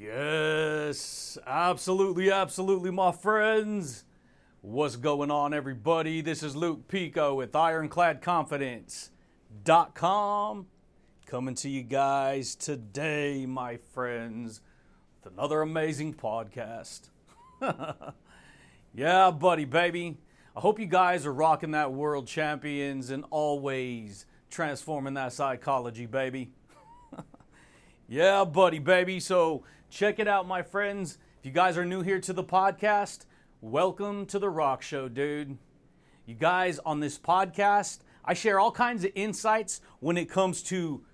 Yes, absolutely, absolutely, my friends. What's going on, everybody? This is Luke Pico with IroncladConfidence.com coming to you guys today, my friends, with another amazing podcast. yeah, buddy, baby. I hope you guys are rocking that world champions and always transforming that psychology, baby. yeah, buddy, baby. So check it out, my friends. If you guys are new here to the podcast, welcome to the Rock Show, dude. You guys, on this podcast, I share all kinds of insights when it comes to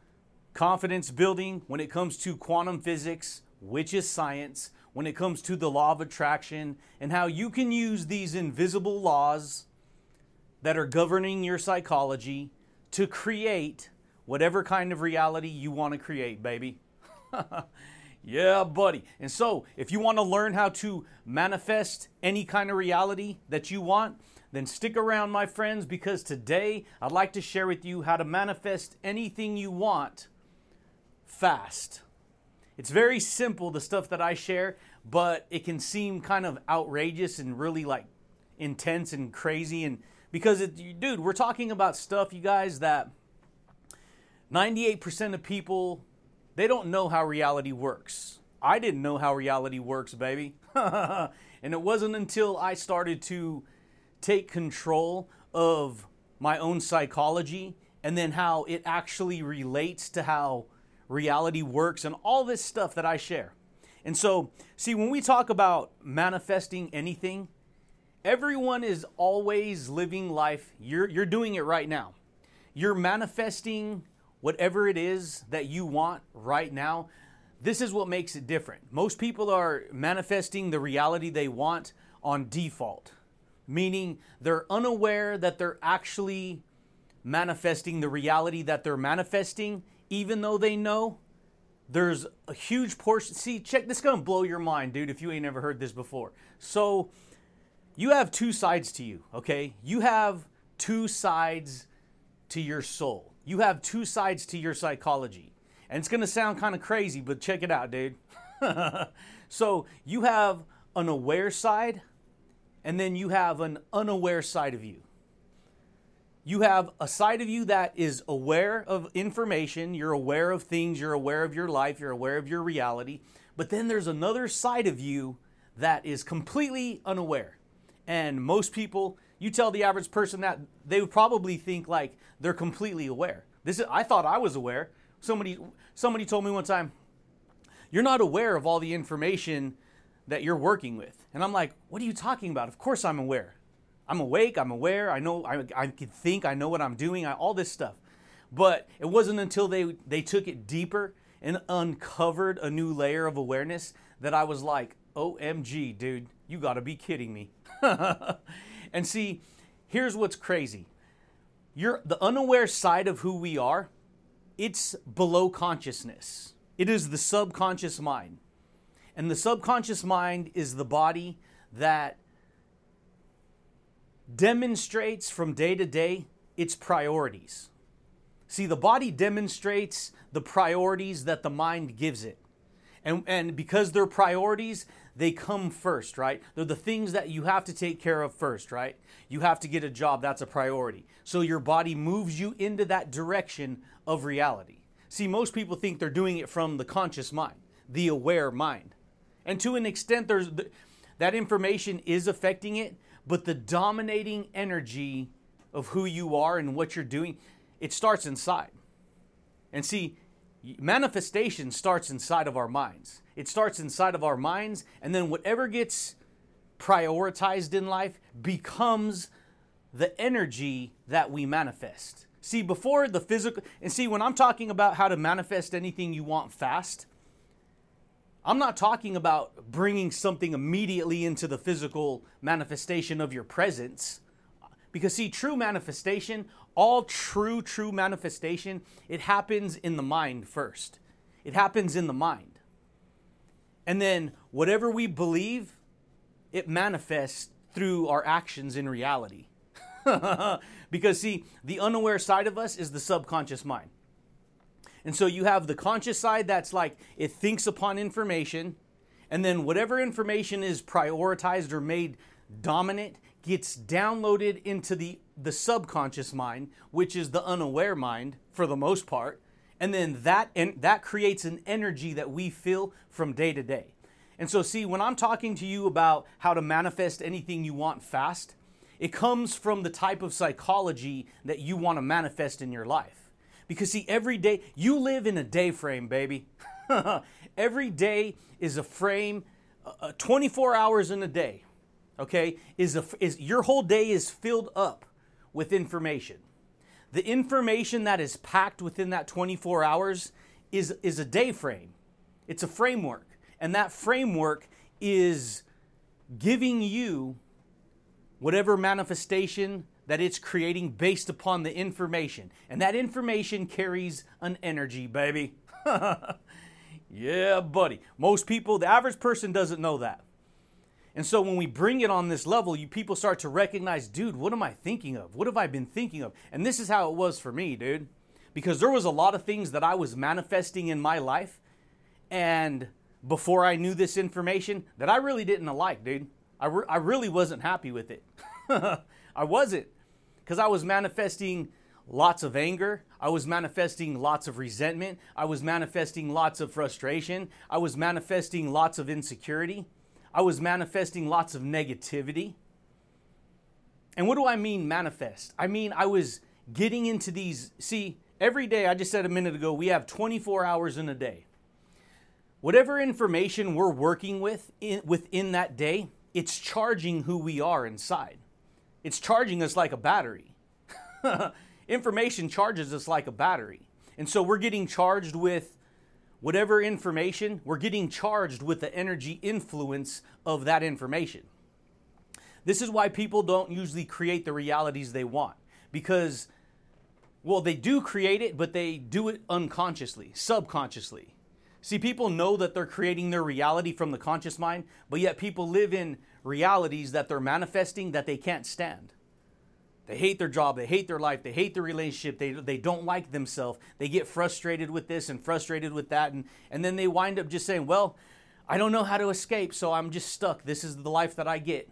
confidence building, when it comes to quantum physics, which is science, when it comes to the law of attraction, and how you can use these invisible laws that are governing your psychology to create whatever kind of reality you want to create, baby. yeah, buddy. And so, if you want to learn how to manifest any kind of reality that you want, then stick around, my friends, because today I'd like to share with you how to manifest anything you want fast. It's very simple, the stuff that I share, but it can seem kind of outrageous and really like intense and crazy. And because, it, dude, we're talking about stuff, you guys, that 98% of people they don't know how reality works. I didn't know how reality works, baby. and it wasn't until I started to take control of my own psychology and then how it actually relates to how reality works and all this stuff that I share. And so, see, when we talk about manifesting anything, everyone is always living life. You're, you're doing it right now. You're manifesting whatever it is that you want right now. This is what makes it different. Most people are manifesting the reality they want on default, meaning they're unaware that they're actually manifesting the reality that they're manifesting, even though they know there's a huge portion. See, check this, gonna blow your mind, dude, if you ain't never heard this before. So, you have two sides to you, okay? You have two sides to your soul. You have two sides to your psychology. And it's gonna sound kind of crazy, but check it out, dude. so, you have an aware side, and then you have an unaware side of you. You have a side of you that is aware of information, you're aware of things, you're aware of your life, you're aware of your reality. But then there's another side of you that is completely unaware. And most people, you tell the average person that they would probably think like they're completely aware. This is, I thought I was aware. Somebody somebody told me one time, "You're not aware of all the information that you're working with." And I'm like, "What are you talking about? Of course I'm aware. I'm awake, I'm aware, I know I, I can think, I know what I'm doing, I, all this stuff." But it wasn't until they they took it deeper and uncovered a new layer of awareness that I was like, "OMG, dude, you got to be kidding me." and see, here's what's crazy. You're the unaware side of who we are, it's below consciousness. It is the subconscious mind. And the subconscious mind is the body that demonstrates from day to day its priorities. See, the body demonstrates the priorities that the mind gives it. And, and because they're priorities, they come first, right? They're the things that you have to take care of first, right? You have to get a job, that's a priority. So your body moves you into that direction of reality. See, most people think they're doing it from the conscious mind, the aware mind. And to an extent, there's that information is affecting it, but the dominating energy of who you are and what you're doing, it starts inside. And see, manifestation starts inside of our minds. It starts inside of our minds, and then whatever gets prioritized in life becomes the energy that we manifest. See, before the physical, and see, when I'm talking about how to manifest anything you want fast, I'm not talking about bringing something immediately into the physical manifestation of your presence. Because, see, true manifestation, all true, true manifestation, it happens in the mind first. It happens in the mind. And then whatever we believe, it manifests through our actions in reality. because, see, the unaware side of us is the subconscious mind. And so you have the conscious side that's like it thinks upon information, and then whatever information is prioritized or made dominant gets downloaded into the, the subconscious mind, which is the unaware mind for the most part. And then that and that creates an energy that we feel from day to day. And so see, when I'm talking to you about how to manifest anything you want fast, it comes from the type of psychology that you want to manifest in your life. Because see, every day you live in a day frame, baby. every day is a frame, uh, uh 24 hours in a day okay, is, a, is your whole day is filled up with information. The information that is packed within that 24 hours is, is a day frame. It's a framework. And that framework is giving you whatever manifestation that it's creating based upon the information. And that information carries an energy, baby. yeah, buddy. Most people, the average person doesn't know that. And so when we bring it on this level, you people start to recognize, dude, what am I thinking of? What have I been thinking of? And this is how it was for me, dude. Because there was a lot of things that I was manifesting in my life and before I knew this information that I really didn't like, dude. I, re- I really wasn't happy with it. I wasn't. Because I was manifesting lots of anger. I was manifesting lots of resentment. I was manifesting lots of frustration. I was manifesting lots of insecurity. I was manifesting lots of negativity. And what do I mean manifest? I mean, I was getting into these. See, every day, I just said a minute ago, we have 24 hours in a day. Whatever information we're working with in, within that day, it's charging who we are inside. It's charging us like a battery. information charges us like a battery. And so we're getting charged with whatever information, we're getting charged with the energy influence of that information. This is why people don't usually create the realities they want because, well, they do create it, but they do it unconsciously, subconsciously. See, people know that they're creating their reality from the conscious mind, but yet people live in realities that they're manifesting that they can't stand. They hate their job, they hate their life, they hate their relationship, they, they don't like themselves. They get frustrated with this and frustrated with that, and, and then they wind up just saying, Well, I don't know how to escape, so I'm just stuck. This is the life that I get.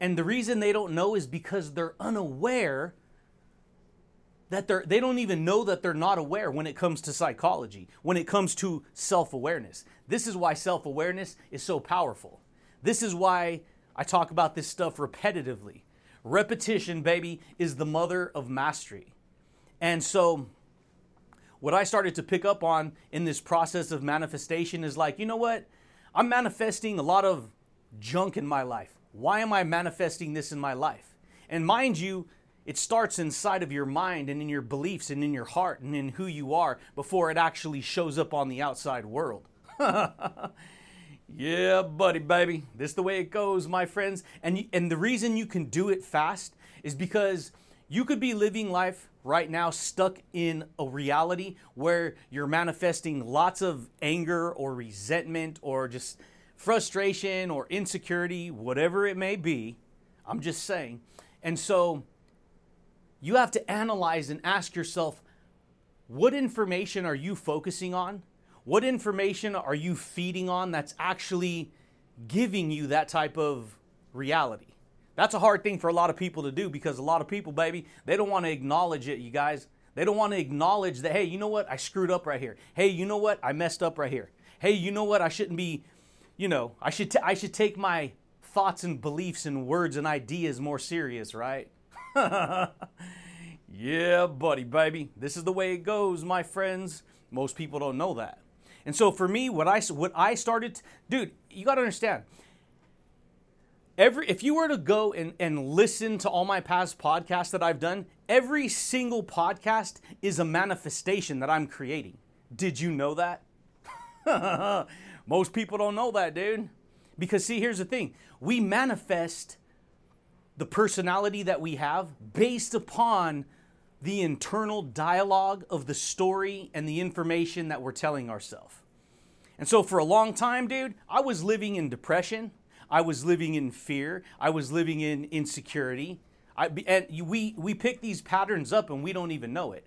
And the reason they don't know is because they're unaware that they're they don't even know that they're not aware when it comes to psychology, when it comes to self-awareness. This is why self-awareness is so powerful. This is why I talk about this stuff repetitively Repetition, baby, is the mother of mastery. And so, what I started to pick up on in this process of manifestation is like, you know what? I'm manifesting a lot of junk in my life. Why am I manifesting this in my life? And mind you, it starts inside of your mind and in your beliefs and in your heart and in who you are before it actually shows up on the outside world. Yeah, buddy, baby. This is the way it goes, my friends. And and the reason you can do it fast is because you could be living life right now stuck in a reality where you're manifesting lots of anger or resentment or just frustration or insecurity, whatever it may be. I'm just saying. And so you have to analyze and ask yourself what information are you focusing on? What information are you feeding on that's actually giving you that type of reality? That's a hard thing for a lot of people to do because a lot of people, baby, they don't want to acknowledge it, you guys. They don't want to acknowledge that, hey, you know what? I screwed up right here. Hey, you know what? I messed up right here. Hey, you know what? I shouldn't be, you know, I should, t- I should take my thoughts and beliefs and words and ideas more serious, right? yeah, buddy, baby. This is the way it goes, my friends. Most people don't know that. And so for me, what I what I started, dude, you got to understand. Every if you were to go and, and listen to all my past podcasts that I've done, every single podcast is a manifestation that I'm creating. Did you know that? Most people don't know that, dude. Because see, here's the thing. We manifest the personality that we have based upon the internal dialogue of the story and the information that we're telling ourselves. And so for a long time, dude, I was living in depression. I was living in fear. I was living in insecurity. I, and we, we pick these patterns up and we don't even know it.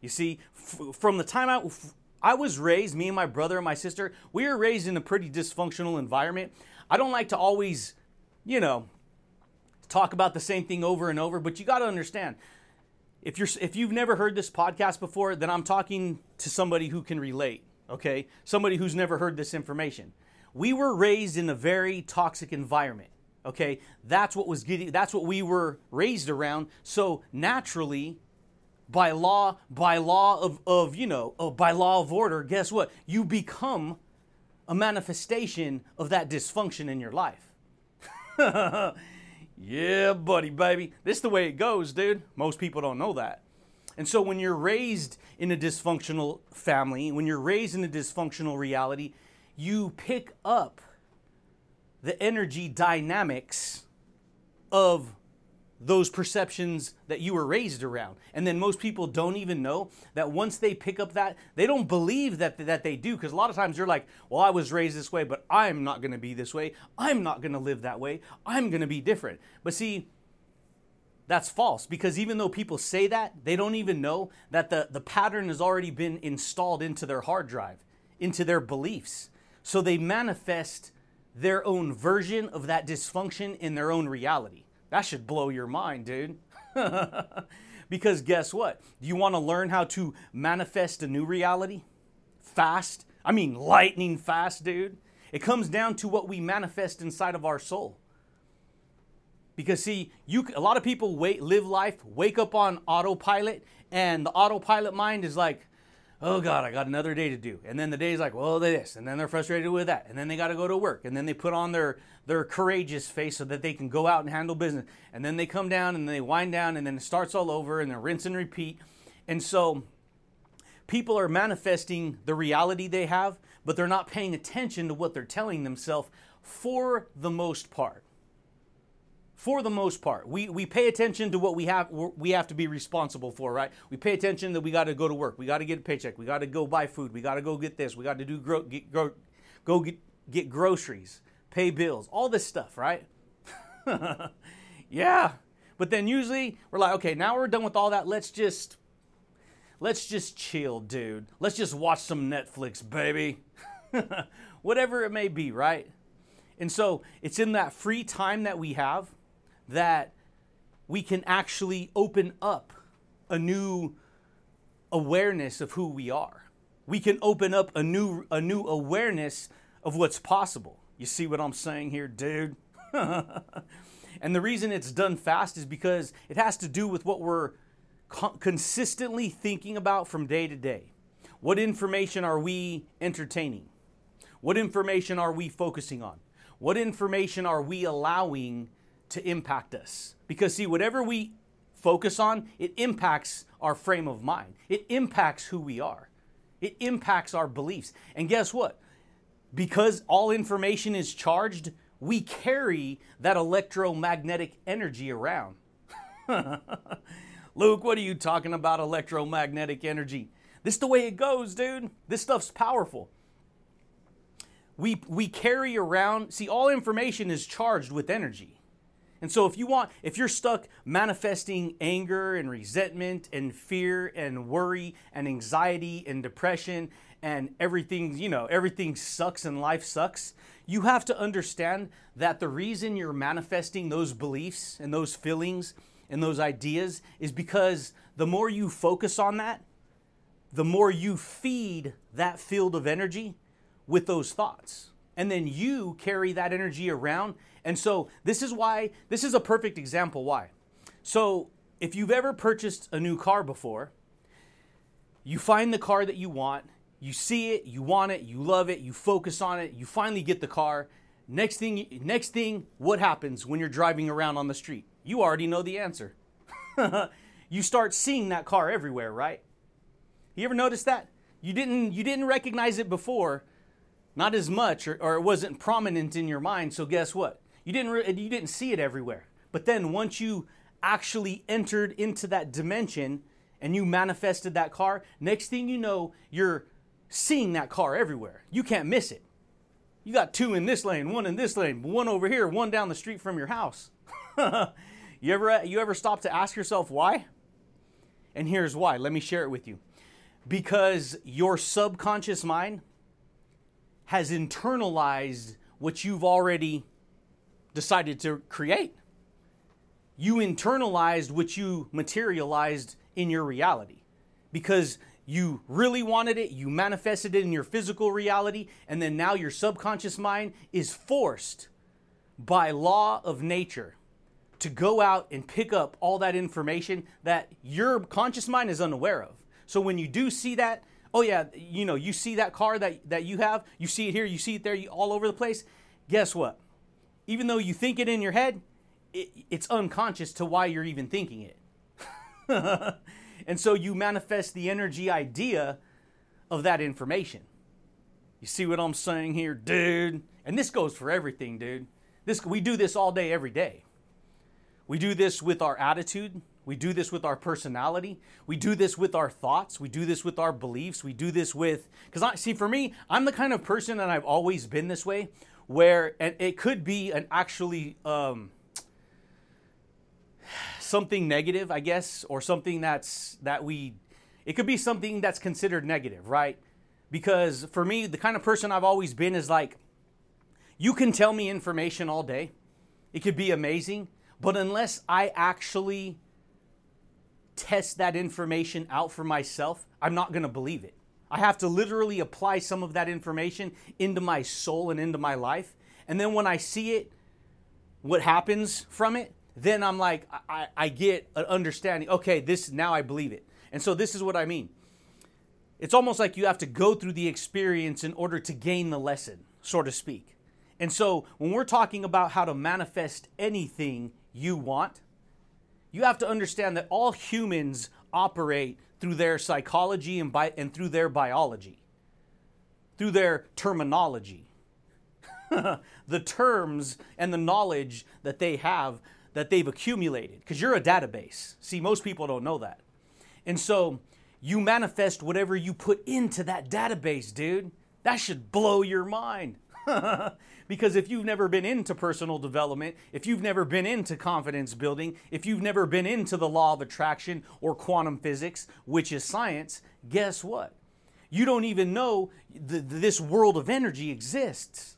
You see, f- from the time I, f- I was raised, me and my brother and my sister, we were raised in a pretty dysfunctional environment. I don't like to always, you know, talk about the same thing over and over, but you got to understand. If you're if you've never heard this podcast before, then I'm talking to somebody who can relate, okay? Somebody who's never heard this information. We were raised in a very toxic environment. Okay? That's what was getting that's what we were raised around. So naturally, by law by law of, of you know of, by law of order guess what you become a manifestation of that dysfunction in your life yeah buddy baby. This is the way it goes dude. Most people don't know that. And so when you're raised in a dysfunctional family when you're raised in a dysfunctional reality you pick up the energy dynamics of those perceptions that you were raised around. And then most people don't even know that once they pick up that, they don't believe that, that they do. Because a lot of times you're like, well, I was raised this way, but I'm not going to be this way. I'm not going to live that way. I'm going to be different. But see, that's false because even though people say that, they don't even know that the, the pattern has already been installed into their hard drive, into their beliefs. So they manifest their own version of that dysfunction in their own reality. That should blow your mind, dude. because guess what? Do you want to learn how to manifest a new reality? Fast? I mean, lightning fast, dude. It comes down to what we manifest inside of our soul. Because see, you a lot of people wait live life, wake up on autopilot, and the autopilot mind is like, oh God, I got another day to do. And then the day is like, well, this. And then they're frustrated with that. And then they got to go to work. And then they put on their, their courageous face so that they can go out and handle business. And then they come down and they wind down and then it starts all over and they rinse and repeat. And so people are manifesting the reality they have, but they're not paying attention to what they're telling themselves for the most part for the most part. We, we pay attention to what we have we have to be responsible for, right? We pay attention that we got to go to work, we got to get a paycheck, we got to go buy food, we got to go get this, we got to do gro- get, go, go get, get groceries, pay bills, all this stuff, right? yeah. But then usually we're like, okay, now we're done with all that. Let's just let's just chill, dude. Let's just watch some Netflix, baby. Whatever it may be, right? And so it's in that free time that we have that we can actually open up a new awareness of who we are. We can open up a new a new awareness of what's possible. You see what I'm saying here, dude? and the reason it's done fast is because it has to do with what we're co- consistently thinking about from day to day. What information are we entertaining? What information are we focusing on? What information are we allowing to impact us. Because, see, whatever we focus on, it impacts our frame of mind, it impacts who we are, it impacts our beliefs. And guess what? Because all information is charged, we carry that electromagnetic energy around. Luke, what are you talking about electromagnetic energy? This is the way it goes, dude. This stuff's powerful. We, we carry around, see, all information is charged with energy. And so if you want if you're stuck manifesting anger and resentment and fear and worry and anxiety and depression and everything, you know, everything sucks and life sucks, you have to understand that the reason you're manifesting those beliefs and those feelings and those ideas is because the more you focus on that, the more you feed that field of energy with those thoughts. And then you carry that energy around and so this is why, this is a perfect example why. So if you've ever purchased a new car before, you find the car that you want, you see it, you want it, you love it, you focus on it, you finally get the car. Next thing, next thing, what happens when you're driving around on the street? You already know the answer. you start seeing that car everywhere, right? You ever notice that? You didn't you didn't recognize it before, not as much, or, or it wasn't prominent in your mind. So guess what? You didn't re- you didn't see it everywhere. But then once you actually entered into that dimension and you manifested that car, next thing you know, you're seeing that car everywhere. You can't miss it. You got two in this lane, one in this lane, one over here, one down the street from your house. you ever you ever stop to ask yourself why? And here's why. Let me share it with you. Because your subconscious mind has internalized what you've already decided to create. You internalized what you materialized in your reality because you really wanted it, you manifested it in your physical reality, and then now your subconscious mind is forced by law of nature to go out and pick up all that information that your conscious mind is unaware of. So when you do see that, oh yeah, you know, you see that car that, that you have, you see it here, you see it there, you, all over the place. Guess what? Even though you think it in your head, it, it's unconscious to why you're even thinking it. and so you manifest the energy idea of that information. You see what I'm saying here, dude? And this goes for everything, dude. This we do this all day every day. We do this with our attitude, we do this with our personality. We do this with our thoughts. We do this with our beliefs. We do this with, because I see, for me, I'm the kind of person, and I've always been this way, where and it could be an actually um, something negative, I guess, or something that's that we, it could be something that's considered negative, right? Because for me, the kind of person I've always been is like, you can tell me information all day, it could be amazing, but unless I actually test that information out for myself, I'm not going to believe it. I have to literally apply some of that information into my soul and into my life. And then when I see it, what happens from it, then I'm like, I, I get an understanding. Okay, this now I believe it. And so this is what I mean. It's almost like you have to go through the experience in order to gain the lesson, so to speak. And so when we're talking about how to manifest anything you want, you have to understand that all humans operate through their psychology and, bi- and through their biology, through their terminology. the terms and the knowledge that they have that they've accumulated because you're a database. See, most people don't know that. And so you manifest whatever you put into that database, dude. That should blow your mind. because if you've never been into personal development, if you've never been into confidence building, if you've never been into the law of attraction or quantum physics, which is science, guess what? You don't even know th- this world of energy exists.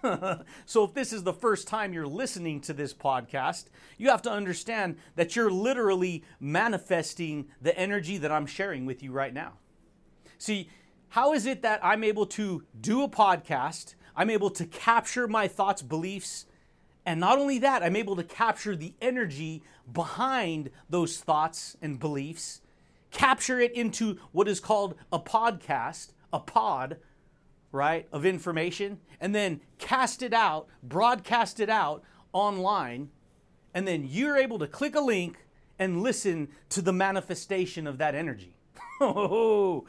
so, if this is the first time you're listening to this podcast, you have to understand that you're literally manifesting the energy that I'm sharing with you right now. See, how is it that I'm able to do a podcast I'm able to capture my thoughts, beliefs, and not only that, I'm able to capture the energy behind those thoughts and beliefs, capture it into what is called a podcast, a pod, right, of information, and then cast it out, broadcast it out online, and then you're able to click a link and listen to the manifestation of that energy. Oh,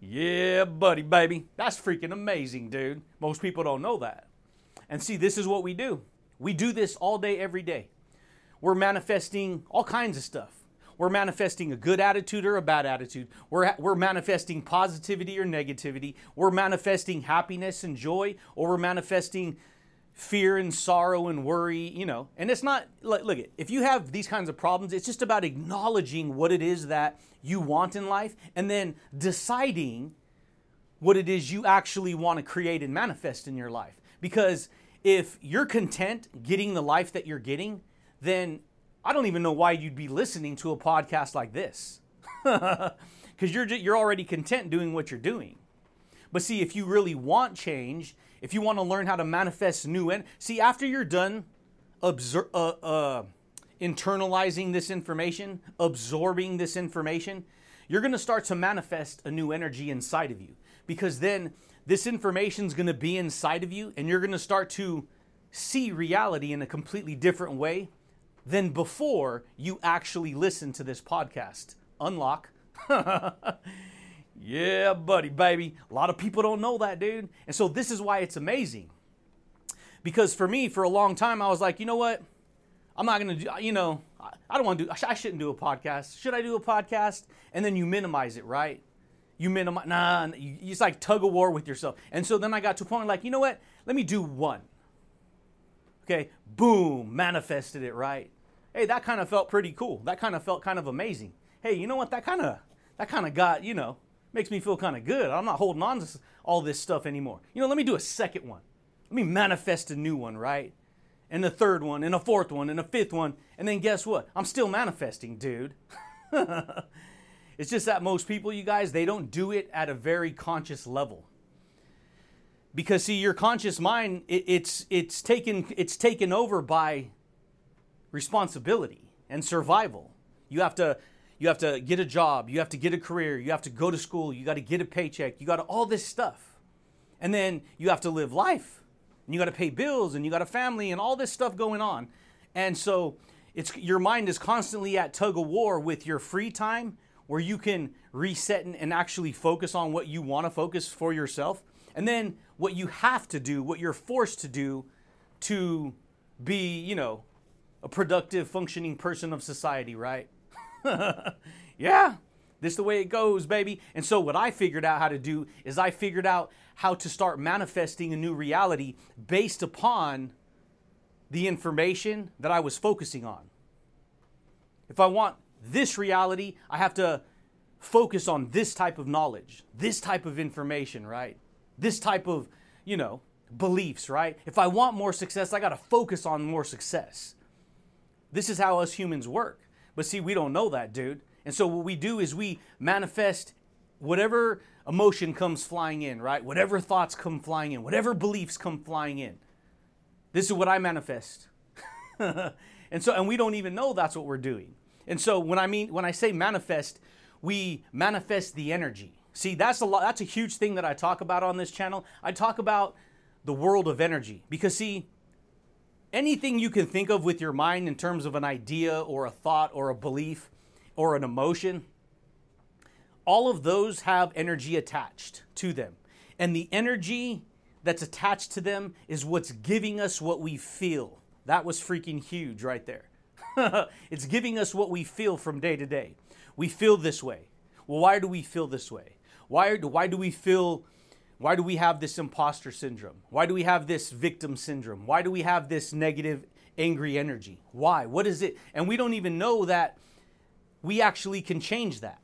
Yeah, buddy, baby. That's freaking amazing, dude. Most people don't know that. And see, this is what we do. We do this all day, every day. We're manifesting all kinds of stuff. We're manifesting a good attitude or a bad attitude. We're, we're manifesting positivity or negativity. We're manifesting happiness and joy, or we're manifesting fear and sorrow and worry, you know. And it's not, like look, look, if you have these kinds of problems, it's just about acknowledging what it is that you want in life and then deciding what it is you actually want to create and manifest in your life. Because if you're content getting the life that you're getting, then I don't even know why you'd be listening to a podcast like this. Because you're, you're already content doing what you're doing. But see, if you really want change, if you want to learn how to manifest new and see after you're done uh, uh, internalizing this information, absorbing this information, you're going to start to manifest a new energy inside of you because then this information is going to be inside of you and you're going to start to see reality in a completely different way than before you actually listen to this podcast. Unlock. yeah, buddy, baby. A lot of people don't know that, dude. And so this is why it's amazing. Because for me, for a long time, I was like, you know what? I'm not going to do, you know, I don't want to do, I shouldn't do a podcast. Should I do a podcast? And then you minimize it, right? You minimize, nah, it's like tug of war with yourself. And so then I got to a point like, you know what? Let me do one. Okay, boom, manifested it, right? Hey, that kind of felt pretty cool. That kind of felt kind of amazing. Hey, you know what? That kind of, that kind of got, you know, Makes me feel kind of good. I'm not holding on to all this stuff anymore. You know, let me do a second one. Let me manifest a new one, right? And a third one, and a fourth one, and a fifth one. And then guess what? I'm still manifesting, dude. it's just that most people, you guys, they don't do it at a very conscious level. Because see, your conscious mind, it, it's it's taken it's taken over by responsibility and survival. You have to you have to get a job, you have to get a career, you have to go to school, you got to get a paycheck, you got all this stuff. And then you have to live life. And you got to pay bills and you got a family and all this stuff going on. And so it's your mind is constantly at tug of war with your free time where you can reset and, and actually focus on what you want to focus for yourself. And then what you have to do, what you're forced to do to be, you know, a productive, functioning person of society, right? yeah, this is the way it goes, baby. And so, what I figured out how to do is I figured out how to start manifesting a new reality based upon the information that I was focusing on. If I want this reality, I have to focus on this type of knowledge, this type of information, right? This type of, you know, beliefs, right? If I want more success, I got to focus on more success. This is how us humans work. But see, we don't know that, dude. And so what we do is we manifest whatever emotion comes flying in, right? Whatever thoughts come flying in, whatever beliefs come flying in. This is what I manifest. and so and we don't even know that's what we're doing. And so when I mean when I say manifest, we manifest the energy. See, that's a lot that's a huge thing that I talk about on this channel. I talk about the world of energy because see, anything you can think of with your mind in terms of an idea or a thought or a belief or an emotion, all of those have energy attached to them. And the energy that's attached to them is what's giving us what we feel. That was freaking huge right there. it's giving us what we feel from day to day. We feel this way. Well, why do we feel this way? Why, why do we feel why do we have this imposter syndrome? Why do we have this victim syndrome? Why do we have this negative, angry energy? Why? What is it? And we don't even know that we actually can change that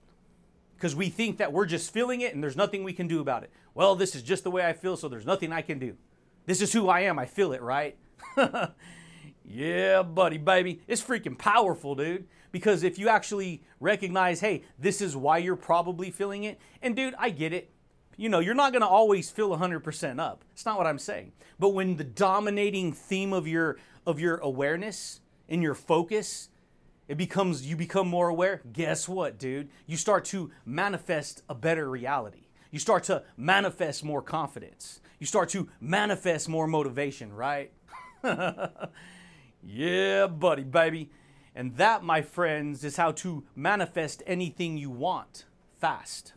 because we think that we're just feeling it and there's nothing we can do about it. Well, this is just the way I feel, so there's nothing I can do. This is who I am. I feel it, right? yeah, buddy, baby. It's freaking powerful, dude. Because if you actually recognize, hey, this is why you're probably feeling it, and dude, I get it you know, you're not going to always feel 100% up. It's not what I'm saying. But when the dominating theme of your of your awareness and your focus it becomes you become more aware, guess what, dude? You start to manifest a better reality. You start to manifest more confidence. You start to manifest more motivation, right? yeah, buddy, baby. And that, my friends, is how to manifest anything you want fast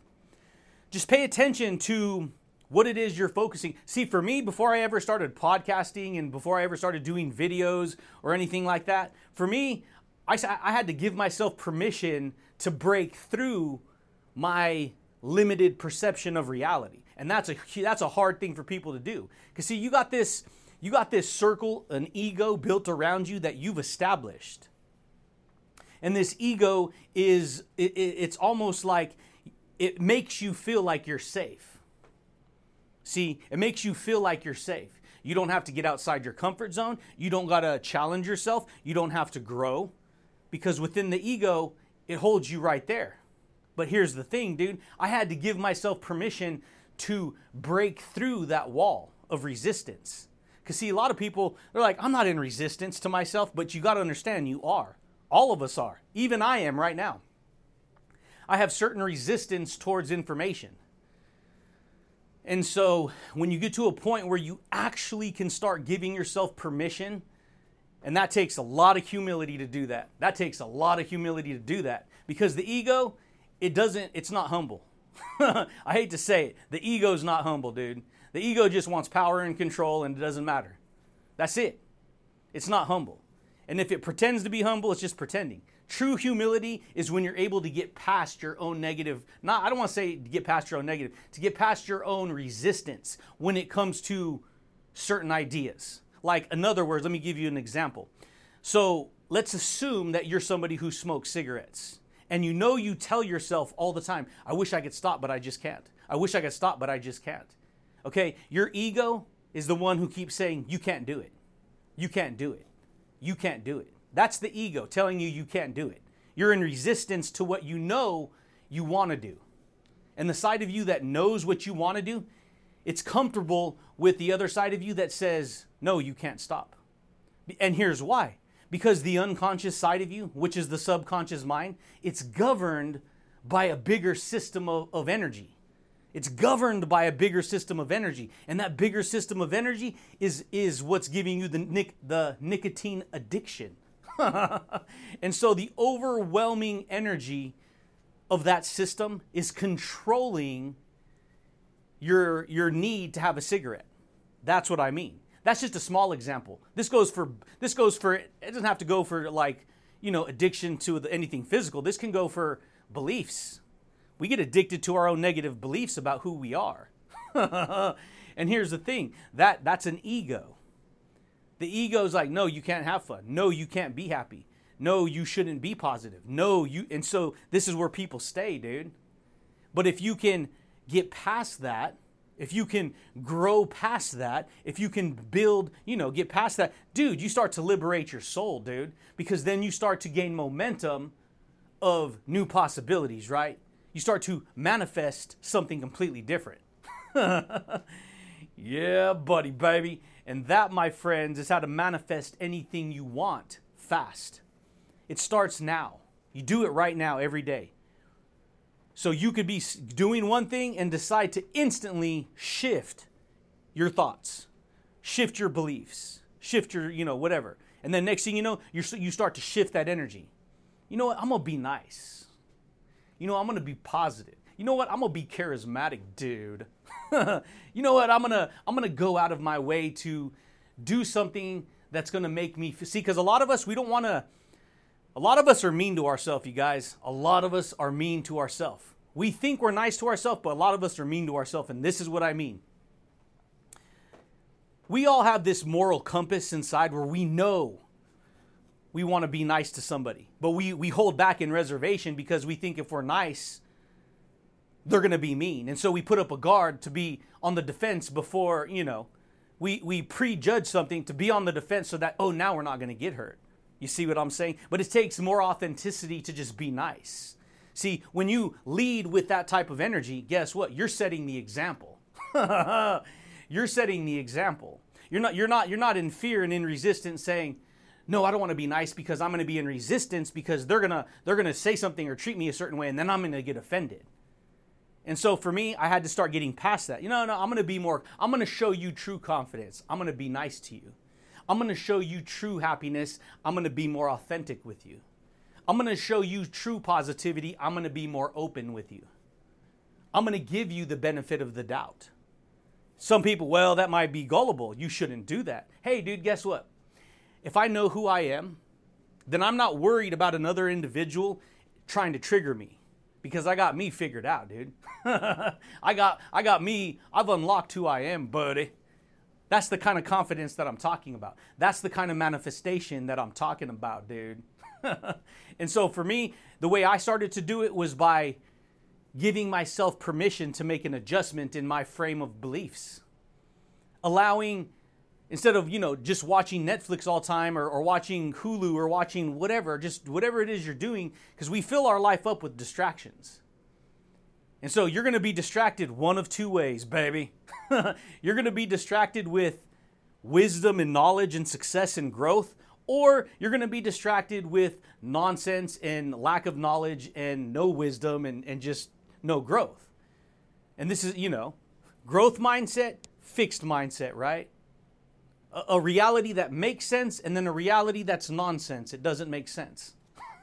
just pay attention to what it is you're focusing. See, for me, before I ever started podcasting and before I ever started doing videos or anything like that, for me, I, I had to give myself permission to break through my limited perception of reality. And that's a that's a hard thing for people to do. Cuz see, you got this you got this circle, an ego built around you that you've established. And this ego is it, it, it's almost like it makes you feel like you're safe. See, it makes you feel like you're safe. You don't have to get outside your comfort zone. You don't got to challenge yourself. You don't have to grow because within the ego, it holds you right there. But here's the thing, dude I had to give myself permission to break through that wall of resistance. Because, see, a lot of people, they're like, I'm not in resistance to myself, but you got to understand you are. All of us are. Even I am right now. I have certain resistance towards information. And so when you get to a point where you actually can start giving yourself permission, and that takes a lot of humility to do that. That takes a lot of humility to do that because the ego, it doesn't, it's not humble. I hate to say it. The ego is not humble, dude. The ego just wants power and control and it doesn't matter. That's it. It's not humble. And if it pretends to be humble, it's just pretending. True humility is when you're able to get past your own negative, not I don't want to say get past your own negative, to get past your own resistance when it comes to certain ideas. Like in other words, let me give you an example. So, let's assume that you're somebody who smokes cigarettes And you know you tell yourself all the time, I wish I could stop, but I just can't. I wish I could stop, but I just can't. Okay, your ego is the one who keeps saying, You can't do it. You can't do it. You can't do it. That's the ego telling you you can't do it. You're in resistance to what you know you want to do. And the side of you that knows what you want to do, it's comfortable with the other side of you that says, No, you can't stop. And here's why because the unconscious side of you, which is the subconscious mind, it's governed by a bigger system of, of energy. It's governed by a bigger system of energy. And that bigger system of energy is, is what's giving you the, nic- the nicotine addiction. and so the overwhelming energy of that system is controlling your, your need to have a cigarette. That's what I mean. That's just a small example. This goes for this goes for it doesn't have to go for like, you know, addiction to anything physical. This can go for beliefs we get addicted to our own negative beliefs about who we are. and here's the thing that that's an ego. The ego is like, no, you can't have fun. No, you can't be happy. No, you shouldn't be positive. No, you and so this is where people stay, dude. But if you can get past that, if you can grow past that, if you can build, you know, get past that, dude, you start to liberate your soul, dude, because then you start to gain momentum of new possibilities, right? you start to manifest something completely different. yeah, buddy, baby. And that, my friends, is how to manifest anything you want fast. It starts now. You do it right now, every day. So you could be doing one thing and decide to instantly shift your thoughts, shift your beliefs, shift your, you know, whatever. And then next thing you know, you you start to shift that energy. You know what? I'm going to be nice you know, I'm gonna be positive. You know what? I'm gonna be charismatic, dude. you know what? I'm gonna I'm gonna go out of my way to do something that's gonna make me see. Because a lot of us we don't want to. A lot of us are mean to ourselves, you guys. A lot of us are mean to ourselves. We think we're nice to ourselves, but a lot of us are mean to ourselves, and this is what I mean. We all have this moral compass inside where we know we want to be nice to somebody. But we, we hold back in reservation because we think if we're nice, they're going to be mean. And so we put up a guard to be on the defense before, you know, we, we prejudge something to be on the defense so that, oh, now we're not going to get hurt. You see what I'm saying? But it takes more authenticity to just be nice. See, when you lead with that type of energy, guess what? You're setting the example. you're setting the example. You're not, you're, not, you're not in fear and in resistance saying, no, I don't want to be nice because I'm going to be in resistance because they're going to they're going to say something or treat me a certain way and then I'm going to get offended. And so for me, I had to start getting past that. You know, no, I'm going to be more I'm going to show you true confidence. I'm going to be nice to you. I'm going to show you true happiness. I'm going to be more authentic with you. I'm going to show you true positivity. I'm going to be more open with you. I'm going to give you the benefit of the doubt. Some people, well, that might be gullible. You shouldn't do that. Hey, dude, guess what? if I know who I am, then I'm not worried about another individual trying to trigger me because I got me figured out, dude. I got I got me, I've unlocked who I am, buddy. That's the kind of confidence that I'm talking about. That's the kind of manifestation that I'm talking about, dude. and so for me, the way I started to do it was by giving myself permission to make an adjustment in my frame of beliefs. Allowing instead of you know just watching netflix all time or, or watching hulu or watching whatever just whatever it is you're doing because we fill our life up with distractions. And so you're going to be distracted one of two ways baby. You're going to be distracted with wisdom and knowledge and success and growth or you're going to be distracted with nonsense and lack of knowledge and no wisdom and, and just no growth. And this is you know growth mindset fixed mindset right a, reality that makes sense and then a reality that's nonsense. It doesn't make sense.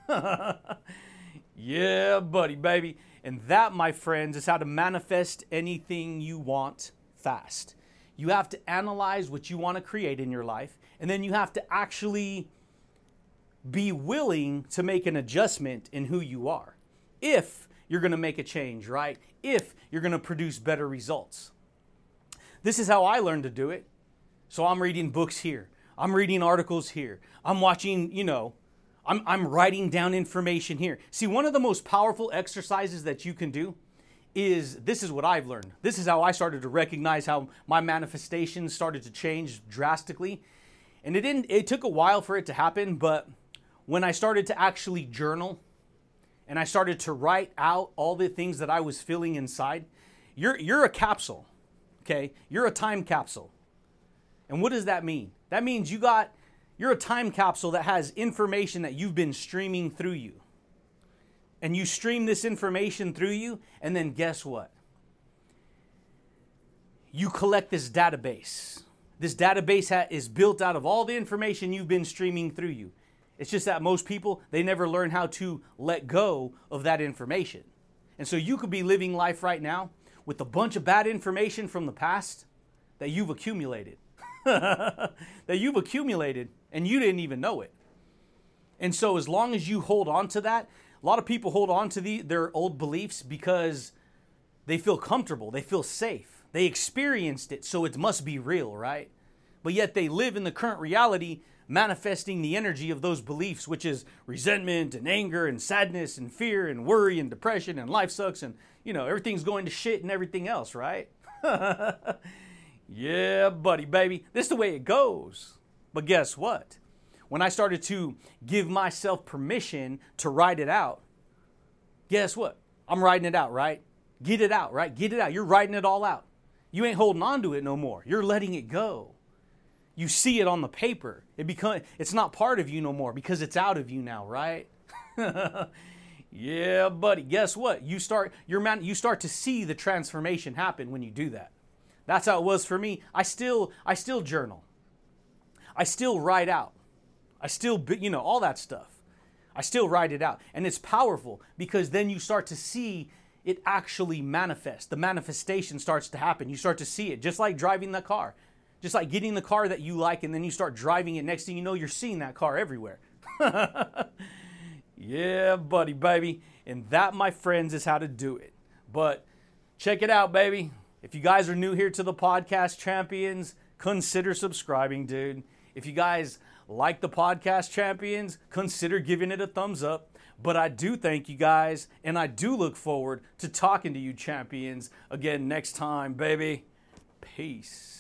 yeah, buddy, baby. And that, my friends, is how to manifest anything you want fast. You have to analyze what you want to create in your life, and then you have to actually be willing to make an adjustment in who you are. If you're going to make a change, right? If you're going to produce better results. This is how I learned to do it. So I'm reading books here. I'm reading articles here. I'm watching, you know, I'm, I'm writing down information here. See, one of the most powerful exercises that you can do is this is what I've learned. This is how I started to recognize how my manifestations started to change drastically. And it didn't it took a while for it to happen, but when I started to actually journal and I started to write out all the things that I was feeling inside, you're you're a capsule. Okay? You're a time capsule. And what does that mean? That means you got you're a time capsule that has information that you've been streaming through you. And you stream this information through you, and then guess what? You collect this database. This database is built out of all the information you've been streaming through you. It's just that most people, they never learn how to let go of that information. And so you could be living life right now with a bunch of bad information from the past that you've accumulated. that you've accumulated and you didn't even know it. And so, as long as you hold on to that, a lot of people hold on to the, their old beliefs because they feel comfortable, they feel safe, they experienced it, so it must be real, right? But yet they live in the current reality, manifesting the energy of those beliefs, which is resentment and anger and sadness and fear and worry and depression and life sucks and, you know, everything's going to shit and everything else, right? yeah, buddy, baby. This is the way it goes. But guess what? When I started to give myself permission to write it out, guess what? I'm writing it out, right? Get it out, right? Get it out. You're writing it all out. You ain't holding on to it no more. You're letting it go. You see it on the paper. It become it's not part of you no more because it's out of you now, right? yeah, buddy. Guess what? You start your man you start to see the transformation happen when you do that. That's how it was for me. I still I still journal. I still write out. I still, you know, all that stuff. I still write it out. And it's powerful because then you start to see it actually manifest. The manifestation starts to happen. You start to see it, just like driving the car, just like getting the car that you like, and then you start driving it. Next thing you know, you're seeing that car everywhere. yeah, buddy, baby. And that, my friends, is how to do it. But check it out, baby. If you guys are new here to the podcast champions, consider subscribing, dude. If you guys like the podcast champions, consider giving it a thumbs up. But I do thank you guys, and I do look forward to talking to you champions again next time, baby. Peace.